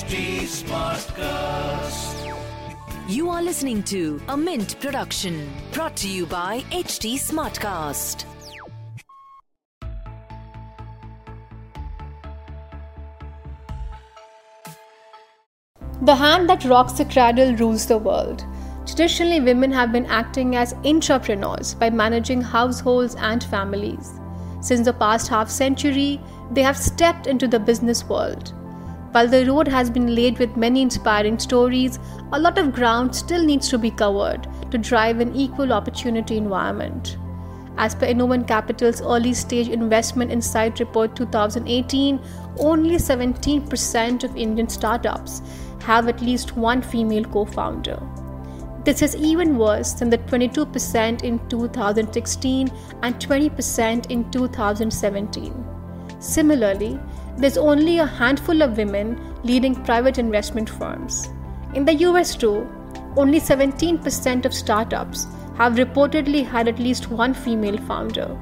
HT Smartcast. You are listening to a Mint production brought to you by HT Smartcast. The hand that rocks the cradle rules the world. Traditionally, women have been acting as entrepreneurs by managing households and families. Since the past half century, they have stepped into the business world. While the road has been laid with many inspiring stories, a lot of ground still needs to be covered to drive an equal opportunity environment. As per Innoven Capital's early stage investment insight report 2018, only 17% of Indian startups have at least one female co founder. This is even worse than the 22% in 2016 and 20% in 2017. Similarly, there's only a handful of women leading private investment firms. In the US, too, only 17% of startups have reportedly had at least one female founder.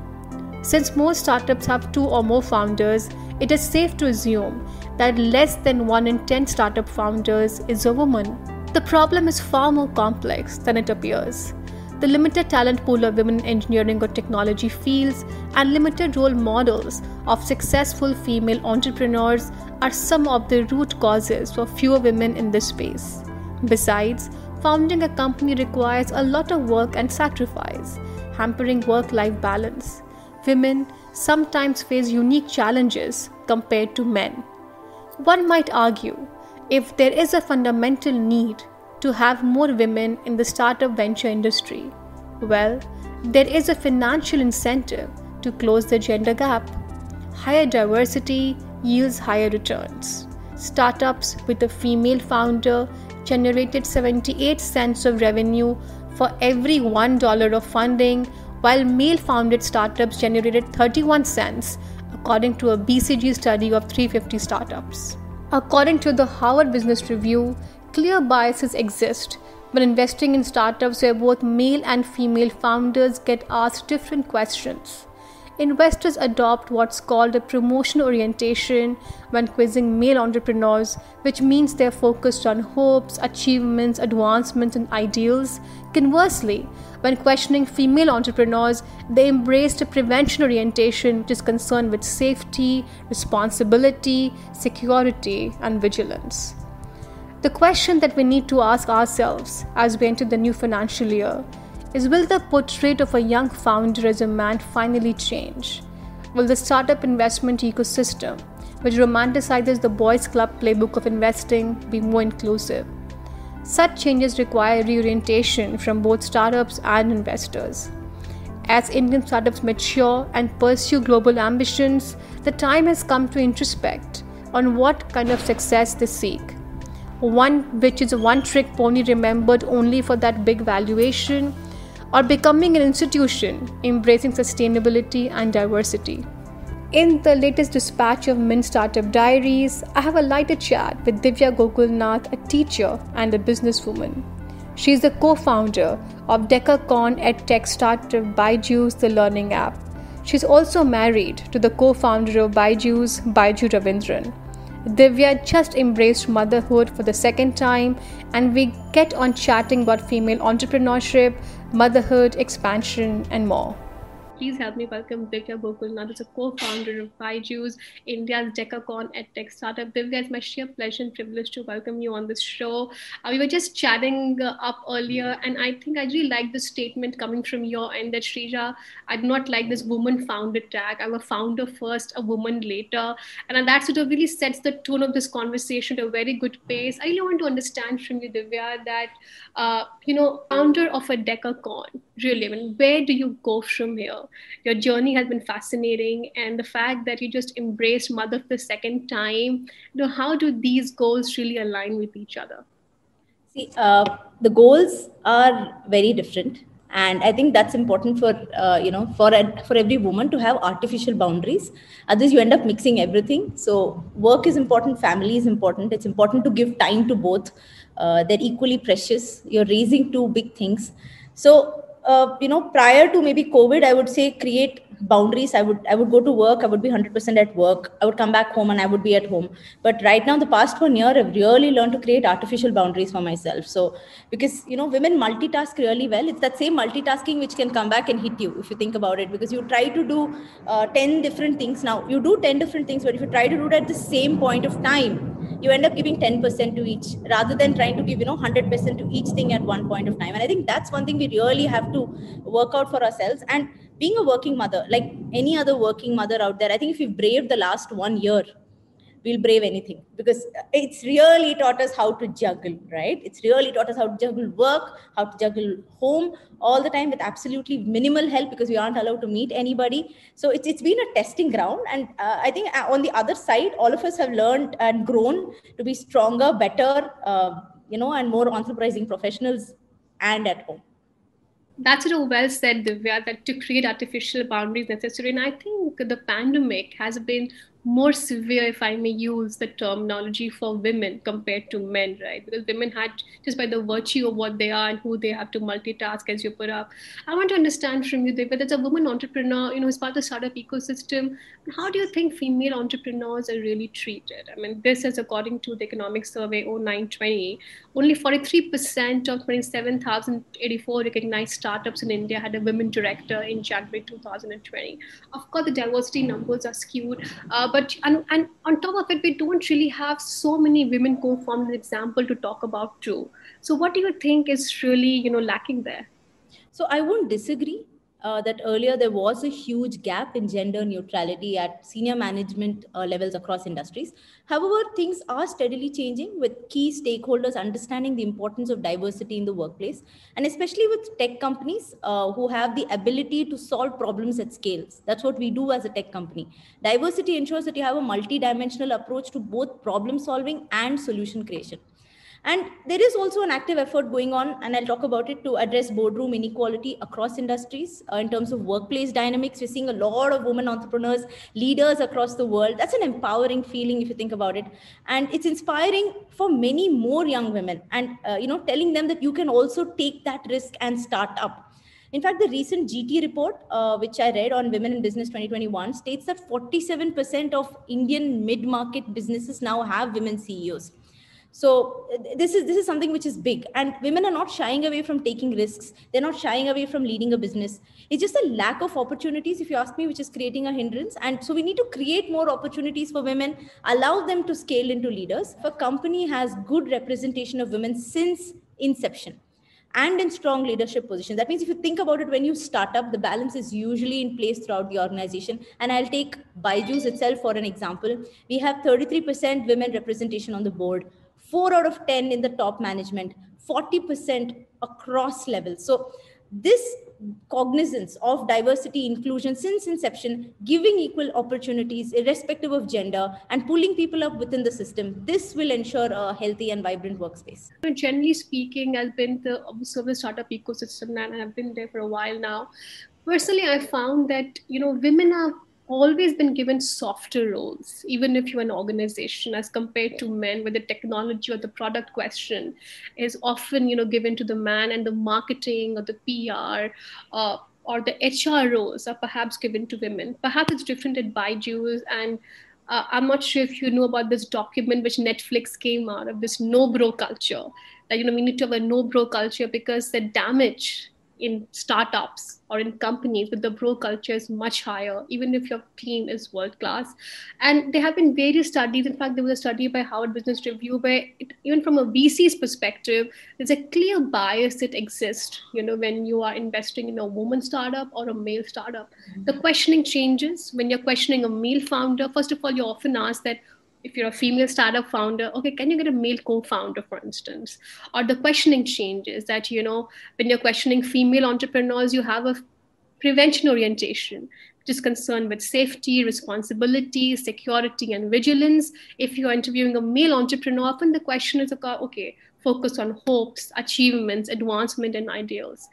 Since most startups have two or more founders, it is safe to assume that less than 1 in 10 startup founders is a woman. The problem is far more complex than it appears the limited talent pool of women in engineering or technology fields, and limited role models of successful female entrepreneurs are some of the root causes for fewer women in this space. Besides, founding a company requires a lot of work and sacrifice, hampering work life balance. Women sometimes face unique challenges compared to men. One might argue if there is a fundamental need to have more women in the startup venture industry? Well, there is a financial incentive to close the gender gap. Higher diversity yields higher returns. Startups with a female founder generated 78 cents of revenue for every $1 of funding, while male founded startups generated 31 cents, according to a BCG study of 350 startups. According to the Harvard Business Review, clear biases exist when investing in startups where both male and female founders get asked different questions. Investors adopt what's called a promotion orientation when quizzing male entrepreneurs, which means they're focused on hopes, achievements, advancements, and ideals. Conversely, when questioning female entrepreneurs, they embraced a prevention orientation which is concerned with safety, responsibility, security, and vigilance. The question that we need to ask ourselves as we enter the new financial year is Will the portrait of a young founder as a man finally change? Will the startup investment ecosystem, which romanticizes the boys' club playbook of investing, be more inclusive? Such changes require reorientation from both startups and investors. As Indian startups mature and pursue global ambitions, the time has come to introspect on what kind of success they seek one which is a one trick pony remembered only for that big valuation, or becoming an institution embracing sustainability and diversity. In the latest dispatch of Mint Startup Diaries, I have a lighter chat with Divya Gokulnath, a teacher and a businesswoman. She is the co founder of Decacorn EdTech startup Byju's, the learning app. She is also married to the co founder of Byju's, Byju Raveendran. Divya just embraced motherhood for the second time, and we get on chatting about female entrepreneurship, motherhood, expansion, and more. Please help me welcome Divya Gokulnath, who's a co-founder of Byju's, India's Decacorn EdTech startup. Divya, it's my sheer pleasure and privilege to welcome you on this show. Uh, we were just chatting uh, up earlier, and I think I really like the statement coming from your end that Shrija, I do not like this woman-founded tag. I'm a founder first, a woman later, and that sort of really sets the tone of this conversation to a very good pace. I really want to understand from you, Divya, that uh, you know, founder of a Decacorn, really, I mean, where do you go from here? Your journey has been fascinating, and the fact that you just embraced mother for the second time, you know, how do these goals really align with each other? See, uh, the goals are very different and i think that's important for uh, you know for for every woman to have artificial boundaries. Otherwise you end up mixing everything. So work is important family is important. It's important to give time to both uh, they're equally precious. You're raising two big things. So uh, you know, prior to maybe COVID, I would say create boundaries. I would i would go to work. I would be 100% at work. I would come back home and i would be at home. But right now the past one year i've really learned to create artificial boundaries for myself. So because you know women multitask really well. It's that same multitasking which can come back and hit you if you think about it. Because you try to do uh, 10 different things. Now you do 10 different things but if you try to do it at the same point of time you end up giving 10% to each rather than trying to give you know 100% to each thing at one point of time. And i think that's one thing we really have to work out for ourselves. And being a working mother, like any other working mother out there, I think if you've braved the last one year, we'll brave anything because it's really taught us how to juggle, right? It's really taught us how to juggle work, how to juggle home all the time with absolutely minimal help because we aren't allowed to meet anybody. So it's, it's been a testing ground. And uh, I think uh, on the other side, all of us have learned and grown to be stronger, better, uh, you know, and more entreprising professionals and at home that's so well said, Divya, that to create artificial boundaries necessary. And I think the pandemic has been more severe, if I may use the terminology for women compared to men, right? Because women had, just by the virtue of what they are and who they have to multitask, as you put up. I want to understand from you, Divya, as a woman entrepreneur, you know, as part of the startup ecosystem, how do you think female entrepreneurs are really treated? I mean, this is according to the Economic Survey 0920, only 43% of 27,084 recognized startups in India had a women director in January 2020. Of course, the diversity numbers are skewed. Uh, but and, and on top of it we don't really have so many women co-founders example to talk about too. So what do you think is really you know lacking there? So i won't disagree uh, that earlier there was a huge gap in gender neutrality at senior management uh, levels across industries. However, things are steadily changing with key stakeholders understanding the importance of diversity in the workplace, and especially with tech companies uh, who have the ability to solve problems at scales. That's what we do as a tech company. Diversity ensures that you have a multi-dimensional approach to both problem solving and solution creation. And there is also an active effort going on, and I'll talk about it to address boardroom inequality across industries uh, in terms of workplace dynamics. We're seeing a lot of women entrepreneurs, leaders across the world. That's an empowering feeling if you think about it, and it's inspiring for many more young women. And uh, you know, telling them that you can also take that risk and start up. In fact, the recent GT report, uh, which I read on Women in Business 2021, states that 47% of Indian mid-market businesses now have women CEOs so this is this is something which is big and women are not shying away from taking risks they're not shying away from leading a business it's just a lack of opportunities if you ask me which is creating a hindrance and so we need to create more opportunities for women allow them to scale into leaders if a company has good representation of women since inception and in strong leadership position. That means if you think about it, when you start up, the balance is usually in place throughout the organization. And I'll take Byju's itself for an example. We have 33% women representation on the board, four out of 10 in the top management, 40% across levels. So this cognizance of diversity inclusion since inception giving equal opportunities irrespective of gender and pulling people up within the system this will ensure a healthy and vibrant workspace generally speaking i've been the service startup ecosystem and i've been there for a while now personally i found that you know women are always been given softer roles, even if you're an organization, as compared to men, where the technology or the product question is often, you know, given to the man, and the marketing or the PR uh, or the HR roles are perhaps given to women. Perhaps it's different at Byju's and. Uh, I'm not sure if you know about this document which Netflix came out of this no bro culture. That you know we need to have a no bro culture because the damage in startups or in companies with the bro culture is much higher, even if your team is world class. And there have been various studies. In fact, there was a study by Harvard Business Review where, it, even from a VC's perspective, there's a clear bias that exists. You know, when you are investing in a woman startup or a male startup, mm-hmm. the questioning changes. When you're questioning a male founder, first of all, you're often asked that if you're a female startup founder okay can you get a male co-founder for instance? Or the questioning changes that you know when you're questioning female entrepreneurs you have a prevention orientation which is concerned with safety responsibility security and vigilance. If you're interviewing a male entrepreneur often the question is okay focus on hopes achievements advancement and ideals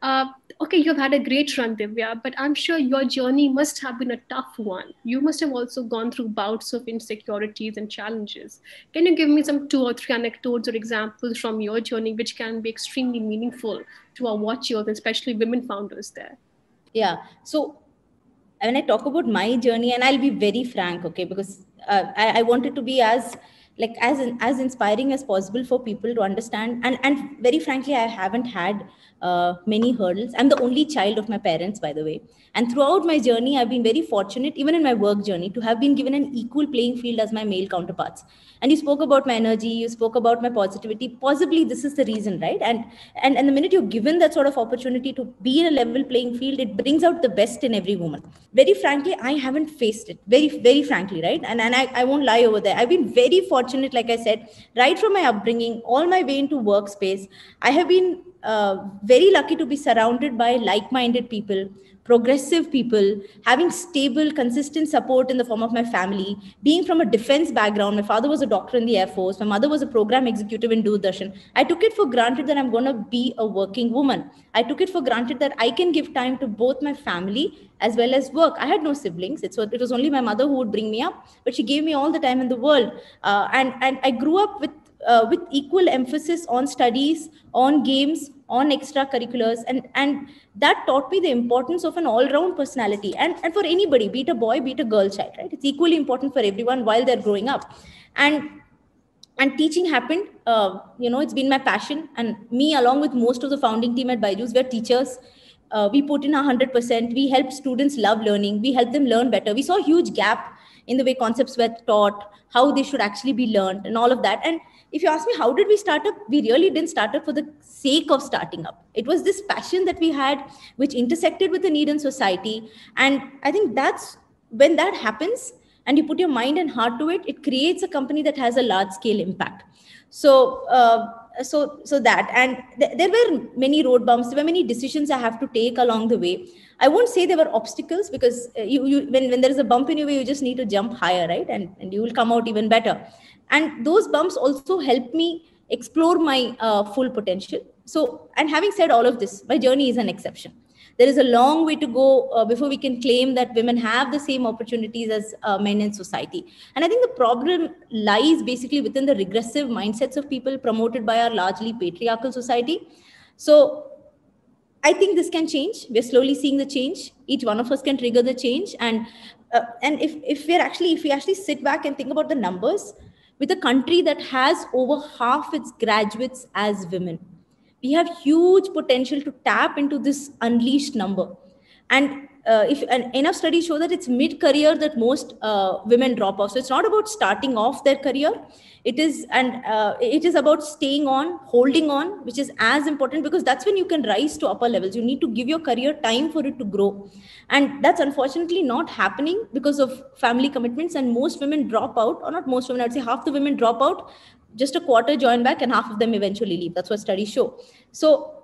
Uh, okay, you've had a great run, Divya, but I'm sure your journey must have been a tough one. You must have also gone through bouts of insecurities and challenges. Can you give me some two or three anecdotes or examples from your journey which can be extremely meaningful to our watchers, especially women founders there? Yeah. So when I talk about my journey, and I'll be very frank, okay, because uh, I, I wanted to be as like as as inspiring as possible for people to understand and and very frankly i haven't had uh, many hurdles. I'm the only child of my parents by the way. And throughout my journey i've been very fortunate even in my work journey to have been given an equal playing field as my male counterparts. And you spoke about my energy you spoke about my positivity. Possibly this is the reason right? And and and the minute you're given that sort of opportunity to be in a level playing field it brings out the best in every woman. Very frankly i haven't faced it. Very very frankly right? And and i, I won't lie over there. I've been very fortunate like i said right from my upbringing all my way into workspace i have been uh, very lucky to be surrounded by like-minded people progressive people, having stable, consistent support in the form of my family, being from a defense background. My father was a doctor in the Air Force, my mother was a program executive in Doordarshan. I took it for granted that I'm going to be a working woman. I took it for granted that I can give time to both my family as well as work. I had no siblings. It's, it was only my mother who would bring me up, but she gave me all the time in the world. Uh, and, and I grew up with uh, with equal emphasis on studies, on games, on extracurriculars, and and that taught me the importance of an all-round personality. And and for anybody, be it a boy, be it a girl child, right? It's equally important for everyone while they're growing up. And and teaching happened. Uh, you know, it's been my passion, and me along with most of the founding team at Byju's, we're teachers. Uh, we put in a hundred percent. We help students love learning. We help them learn better. We saw a huge gap in the way concepts were taught, how they should actually be learned, and all of that. And if you ask me how did we start up? We really didn't start up for the sake of starting up. It was this passion that we had which intersected with the need in society. And i think that's when that happens and you put your mind and heart to it it creates a company that has a large scale impact. So uh, so so that and th- there were many road bumps there were many decisions i have to take along the way. I won't say there were obstacles because uh, you, you when, when there is a bump in your way you just need to jump higher right? And, and you will come out even better. And those bumps also help me explore my uh, full potential. So and having said all of this my journey is an exception there is a long way to go uh, before we can claim that women have the same opportunities as uh, men in society and i think the problem lies basically within the regressive mindsets of people promoted by our largely patriarchal society so I think this can change. We're slowly seeing the change. Each one of us can trigger the change, and uh, and if if we're actually if we actually sit back and think about the numbers, with a country that has over half its graduates as women. We have huge potential to tap into this unleashed number. And uh, if and enough studies show that it's mid-career that most uh, women drop off. So it's not about starting off their career it is and uh, it is about staying on holding on which is as important because that's when you can rise to upper levels you need to give your career time for it to grow and that's unfortunately not happening because of family commitments and most women drop out or not most women i'd say half the women drop out just a quarter join back and half of them eventually leave. That's what studies show. So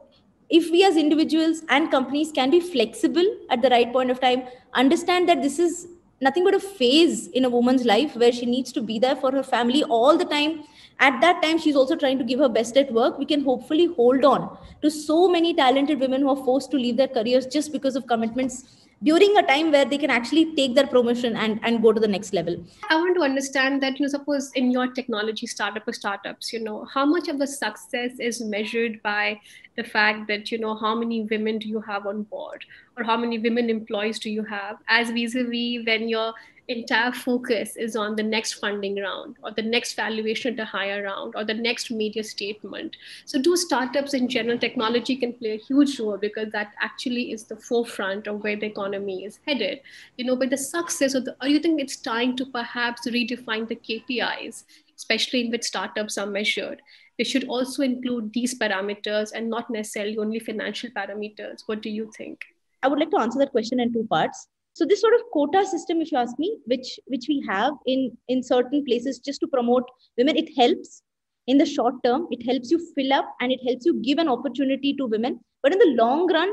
if we as individuals and companies can be flexible at the right point of time understand that this is nothing but a phase in a woman's life where she needs to be there for her family all the time. At that time she's also trying to give her best at work. We can hopefully hold on to so many talented women who are forced to leave their careers just because of commitments during a time where they can actually take their promotion and, and go to the next level. I want to understand that you know suppose in your technology startup or startups you know how much of the success is measured by the fact that you know how many women do you have on board? Or how many women employees do you have? As vis-a-vis when your entire focus is on the next funding round or the next valuation at a higher round or the next media statement. So do startups in general technology can play a huge role because that actually is the forefront of where the economy is headed. You know but the success of the you think it's time to perhaps redefine the kpis especially in which startups are measured. They should also include these parameters and not necessarily only financial parameters. What do you think? I would like to answer that question in two parts so this sort of quota system if you ask me which which we have in in certain places just to promote women it helps in the short term. It helps you fill up and it helps you give an opportunity to women. But in the long run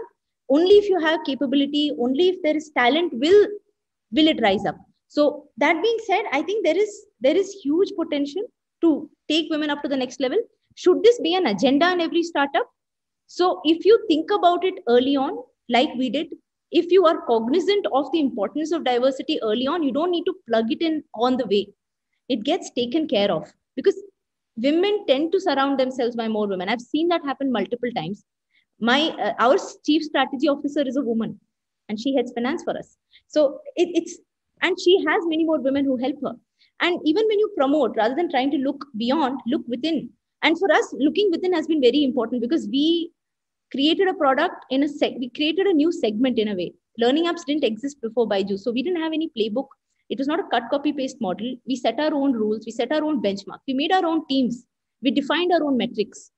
only if you have capability only if there is talent will will it rise up. So that being said i think there is there is huge potential to take women up to the next level. Should this be an agenda in every startup? So if you think about it early on, like we did, if you are cognizant of the importance of diversity early on, you don't need to plug it in on the way. It gets taken care of because women tend to surround themselves by more women. I've seen that happen multiple times. My uh, our chief strategy officer is a woman, and she heads finance for us. So it, it's and she has many more women who help her. And even when you promote, rather than trying to look beyond, look within. And for us, looking within has been very important because we created a product in a seg we created a new segment in a way. Learning apps didn't exist before Byju's so we didn't have any playbook. It was not a cut copy paste model. We set our own rules we set our own benchmark. We made our own teams. We defined our own metrics.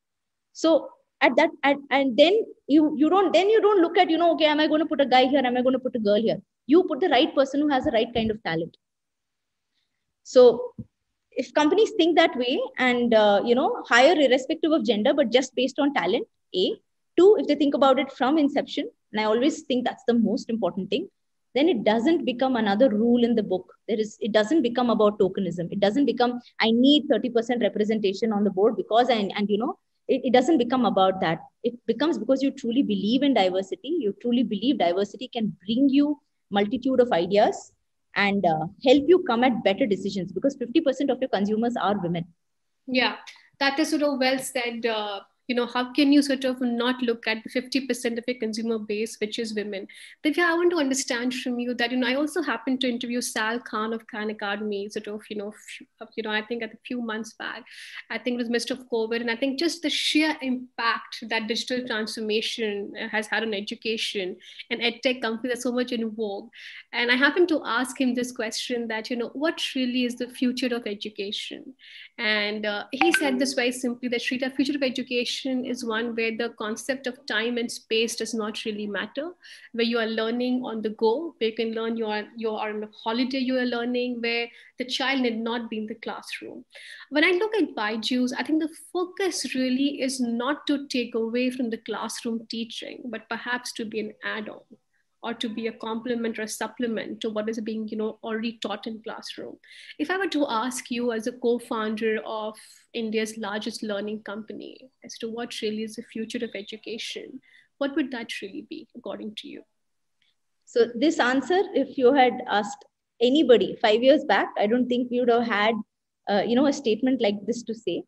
So at that at, and then you you don't then you don't look at you know okay am i going to put a guy here? Am i going to put a girl here? You put the right person who has the right kind of talent. So if companies think that way and uh, you know hire irrespective of gender but just based on talent a Two, if they think about it from inception, and I always think that's the most important thing, then it doesn't become another rule in the book. There is, it doesn't become about tokenism. It doesn't become, I need 30% representation on the board because, I, and you know, it, it doesn't become about that. It becomes because you truly believe in diversity. You truly believe diversity can bring you multitude of ideas and uh, help you come at better decisions because 50% of your consumers are women. Yeah, that is sort of well said. Uh, you know how can you sort of not look at the 50% of your consumer base which is women? But i want to understand from you that you know i also happened to interview sal khan of khan academy sort of you know you know i think at a few months back. I think it was midst of covid and i think just the sheer impact that digital transformation has had on education and edtech companies are so much in vogue. And i happened to ask him this question that you know what really is the future of education? And uh, he said this very simply that the future of education is one where the concept of time and space does not really matter, where you are learning on the go, where you can learn, you are, you are on a holiday, you are learning, where the child need not be in the classroom. When I look at Byju's, I think the focus really is not to take away from the classroom teaching, but perhaps to be an add on or to be a complement or a supplement to what is being you know already taught in classroom. If i were to ask you as a co-founder of india's largest learning company as to what really is the future of education what would that really be according to you? So this answer if you had asked anybody 5 years back i don't think we would have had uh, you know a statement like this to say.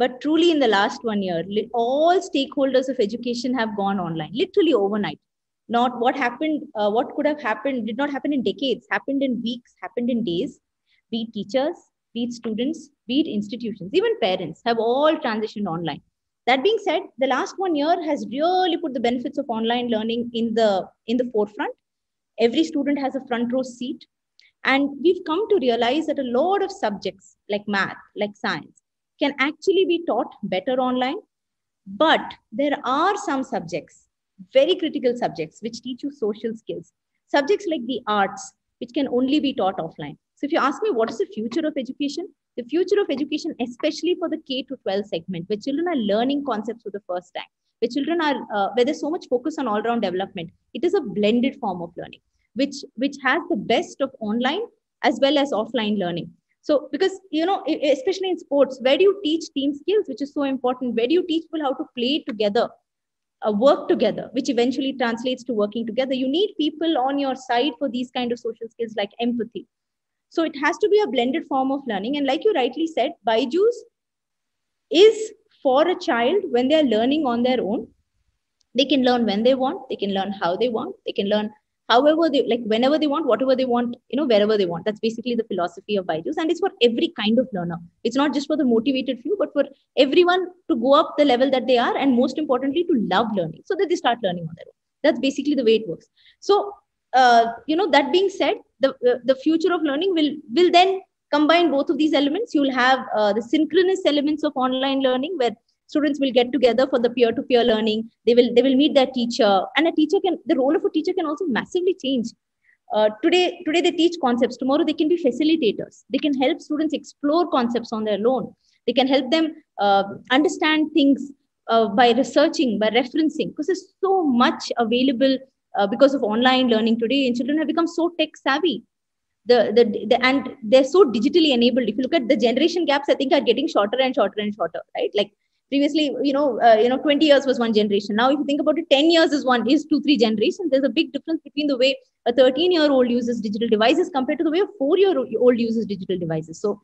But truly in the last one year all stakeholders of education have gone online literally overnight not what happened uh, what could have happened did not happen in decades happened in weeks happened in days. Be it teachers be it students be it institutions even parents have all transitioned online. That being said the last one year has really put the benefits of online learning in the in the forefront. Every student has a front row seat. And we've come to realize that a lot of subjects like math like science can actually be taught better online. But there are some subjects very critical subjects which teach you social skills. Subjects like the arts, which can only be taught offline. So if you ask me what is the future of education, the future of education, especially for the K to 12 segment, where children are learning concepts for the first time, where children are, uh, where there's so much focus on all-round development, it is a blended form of learning, which which has the best of online as well as offline learning. So because you know, especially in sports, where do you teach team skills, which is so important? Where do you teach people how to play together? Uh, work together which eventually translates to working together. You need people on your side for these kind of social skills like empathy. So it has to be a blended form of learning. And like you rightly said byju's is for a child when they are learning on their own. They can learn when they want they can learn how they want they can learn however they like whenever they want whatever they want you know wherever they want. That's basically the philosophy of byju's and it's for every kind of learner. It's not just for the motivated few but for everyone to go up the level that they are and most importantly to love learning so that they start learning on their own. That's basically the way it works. So uh, you know that being said the uh, the future of learning will will then combine both of these elements. You'll have uh, the synchronous elements of online learning where students will get together for the peer to peer learning. They will they will meet their teacher. And a teacher can the role of a teacher can also massively change. Uh, today today they teach concepts. Tomorrow they can be facilitators. They can help students explore concepts on their own. They can help them uh, understand things uh, by researching by referencing because there's so much available uh, because of online learning today and children have become so tech savvy. The, the, the and they're so digitally enabled. If you look at the generation gaps i think are getting shorter and shorter and shorter right? Like previously you know uh, you know 20 years was one generation. Now if you think about it 10 years is one is two three generations. There's a big difference between the way a 13 year old uses digital devices compared to the way a 4 year old uses digital devices. So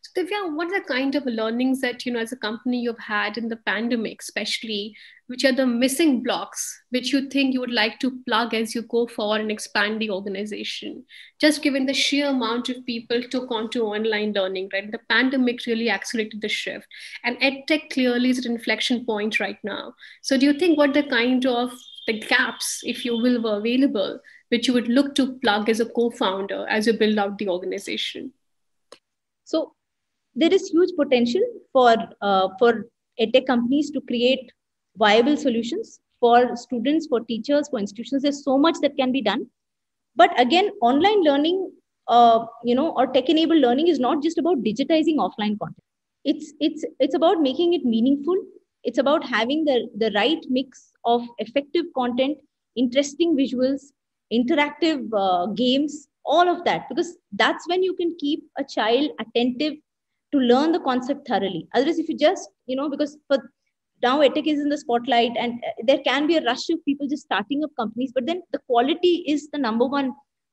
so Divya, what are the kind of learnings that you know as a company you've had in the pandemic, especially, which are the missing blocks which you think you would like to plug as you go forward and expand the organization? Just given the sheer amount of people took onto online learning, right? The pandemic really accelerated the shift, and edtech clearly is at an inflection point right now. So, do you think what the kind of the gaps, if you will, were available, which you would look to plug as a co-founder as you build out the organization? So there is huge potential for uh, for edtech companies to create viable solutions for students, for teachers, for institutions. There's so much that can be done. But again, online learning, uh, you know, or tech-enabled learning is not just about digitizing offline content. It's it's it's about making it meaningful. It's about having the the right mix of effective content, interesting visuals, interactive uh, games, all of that, because that's when you can keep a child attentive to learn the concept thoroughly. Otherwise, if you just, you know, because for now edtech is in the spotlight and uh, there can be a rush of people just starting up companies, but then the quality is the number one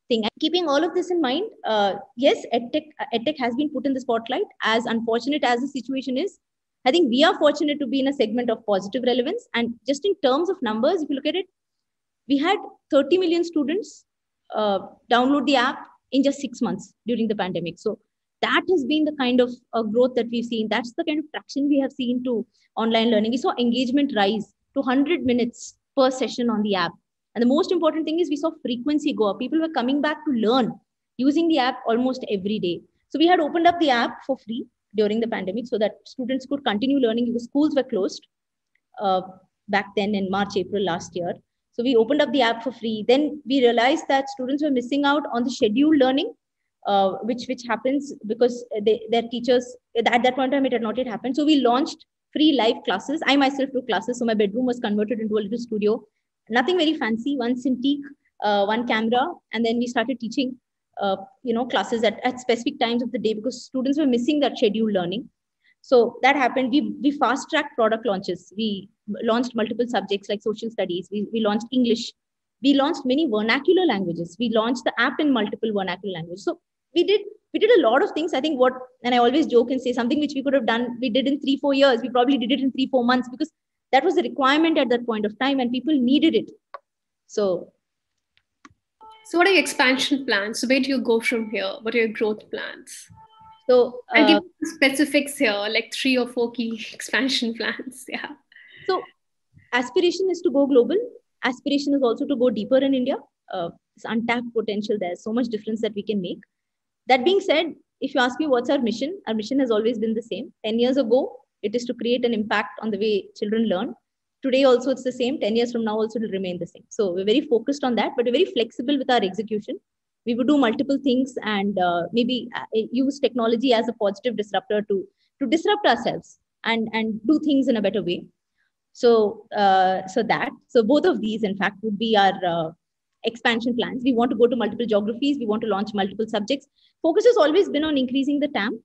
thing. And keeping all of this in mind, uh, yes, edtech, uh, edtech has been put in the spotlight. As unfortunate as the situation is, I think we are fortunate to be in a segment of positive relevance. And just in terms of numbers, if you look at it, we had 30 million students uh, download the app in just six months during the pandemic. So that has been the kind of uh, growth that we've seen. That's the kind of traction we have seen to online learning. We saw engagement rise to 100 minutes per session on the app. And the most important thing is we saw frequency go up. People were coming back to learn using the app almost every day. So we had opened up the app for free during the pandemic so that students could continue learning because schools were closed uh, back then in March, April last year. So we opened up the app for free. Then we realized that students were missing out on the scheduled learning uh, which which happens because they, their teachers at that point in time it had not yet happened. So we launched free live classes. I myself took classes, so my bedroom was converted into a little studio. Nothing very fancy, one Cintiq, uh, one camera, and then we started teaching, uh, you know, classes at, at specific times of the day because students were missing that scheduled learning. So that happened. We we fast tracked product launches. We launched multiple subjects like social studies. We, we launched English. We launched many vernacular languages. We launched the app in multiple vernacular languages. So we did we did a lot of things. I think what and i always joke and say something which we could have done we did in 3 4 years. We probably did it in 3 4 months because that was the requirement at that point of time and people needed it. So so what are your expansion plans? So where do you go from here? What are your growth plans? So uh, and give specifics here like three or four key expansion plans yeah. So aspiration is to go global. Aspiration is also to go deeper in india. Uh, it's untapped potential. There's so much difference that we can make that being said, if you ask me what's our mission, our mission has always been the same. 10 years ago, it is to create an impact on the way children learn. Today, also, it's the same. 10 years from now, also, it will remain the same. So, we're very focused on that, but we're very flexible with our execution. We would do multiple things and uh, maybe uh, use technology as a positive disruptor to, to disrupt ourselves and, and do things in a better way. So, uh, so that, so both of these, in fact, would be our uh, expansion plans. We want to go to multiple geographies. We want to launch multiple subjects. Focus has always been on increasing the TAM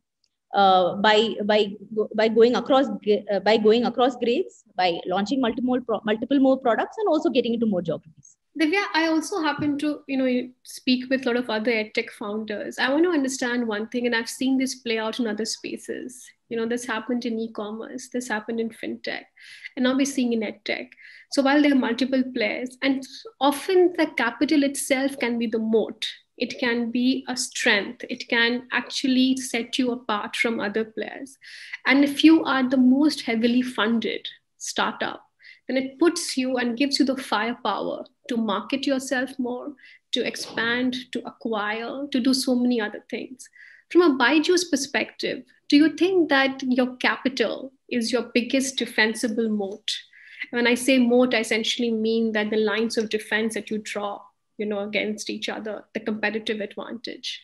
uh, by by by going across uh, by going across grades, by launching multiple more multiple more products, and also getting into more geographies. Divya, I also happen to, you know, speak with a lot of other edtech founders. I want to understand one thing, and I've seen this play out in other spaces. You know, this happened in e-commerce, this happened in fintech, and now we're seeing in edtech. So while there are multiple players, and often the capital itself can be the moat, it can be a strength. It can actually set you apart from other players. And if you are the most heavily funded startup, then it puts you and gives you the firepower to market yourself more, to expand, to acquire, to do so many other things. From a Byju's perspective, do you think that your capital is your biggest defensible moat? When I say moat, I essentially mean that the lines of defense that you draw, you know, against each other, the competitive advantage.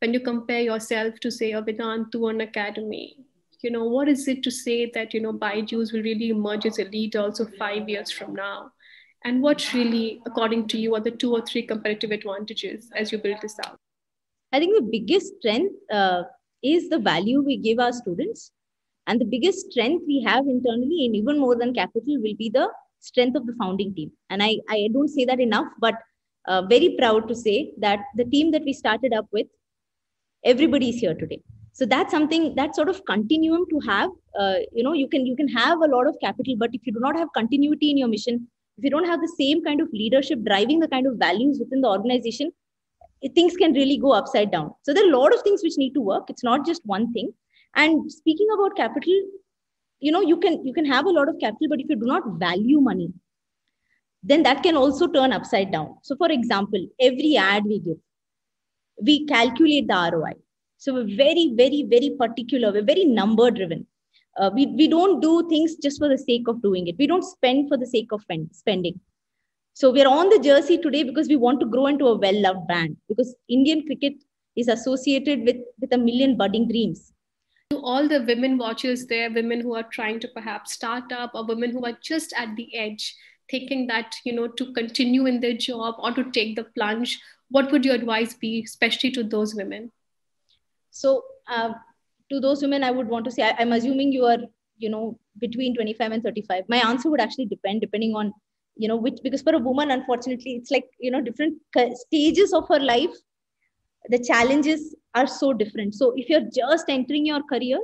When you compare yourself to, say, a Vedantu Unacademy, you know, what is it to say that, you know, Byju's will really emerge as a leader also five years from now? And what really, according to you, are the two or three competitive advantages as you build this out? I think the biggest strength uh, is the value we give our students. And the biggest strength we have internally, and even more than capital, will be the strength of the founding team. And I, I don't say that enough, but uh, very proud to say that the team that we started up with, everybody is here today. So that's something that sort of continuum to have. Uh, you know, you can you can have a lot of capital, but if you do not have continuity in your mission, if you don't have the same kind of leadership driving the kind of values within the organization, things can really go upside down. So there are a lot of things which need to work. It's not just one thing. And speaking about capital, you know, you can you can have a lot of capital, but if you do not value money, then that can also turn upside down. So, for example, every ad we give, we calculate the ROI. So we're very, very, very particular. We're very number driven. Uh, we, we don't do things just for the sake of doing it. We don't spend for the sake of spending. So we're on the jersey today because we want to grow into a well-loved brand because Indian cricket is associated with, with a million budding dreams. To all the women watchers there, women who are trying to perhaps start up or women who are just at the edge, thinking that, you know, to continue in their job or to take the plunge, what would your advice be, especially to those women? So uh, to those women, I would want to say, I, I'm assuming you are, you know, between 25 and 35. My answer would actually depend, depending on you know which because for a woman unfortunately it's like you know different stages of her life the challenges are so different. So if you're just entering your career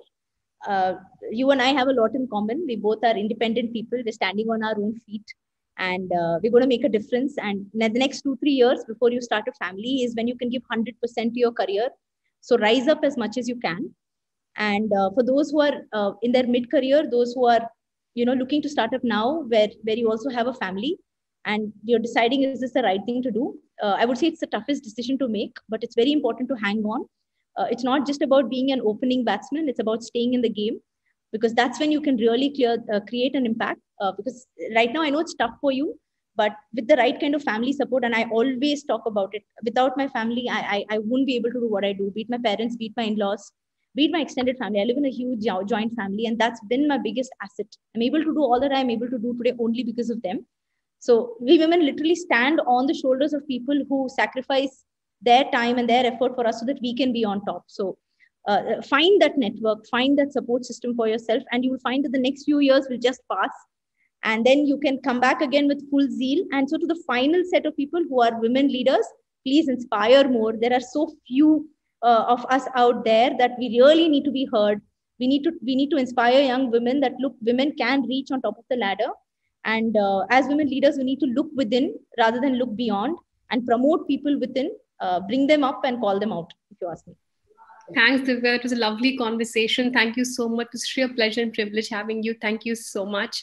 uh, you and i have a lot in common. We both are independent people. We're standing on our own feet. And uh, we're going to make a difference. And the next two three years before you start a family is when you can give 100% to your career. So rise up as much as you can. And uh, for those who are uh, in their mid career those who are you know looking to start up now where where you also have a family and you're deciding is this the right thing to do? Uh, i would say it's the toughest decision to make but it's very important to hang on. Uh, it's not just about being an opening batsman it's about staying in the game because that's when you can really clear uh, create an impact uh, because right now i know it's tough for you but with the right kind of family support and i always talk about it without my family i i, I wouldn't be able to do what i do beat my parents beat my in-laws be my extended family. I live in a huge joint family, and that's been my biggest asset. I'm able to do all that I'm able to do today only because of them. So we women literally stand on the shoulders of people who sacrifice their time and their effort for us so that we can be on top. So uh, find that network, find that support system for yourself, and you will find that the next few years will just pass. And then you can come back again with full zeal. And so, to the final set of people who are women leaders, please inspire more. There are so few uh, of us out there that we really need to be heard we need to we need to inspire young women that look women can reach on top of the ladder and uh, as women leaders we need to look within rather than look beyond and promote people within uh, bring them up and call them out if you ask me Thanks, Divya. It was a lovely conversation. Thank you so much. It's a pleasure and privilege having you. Thank you so much.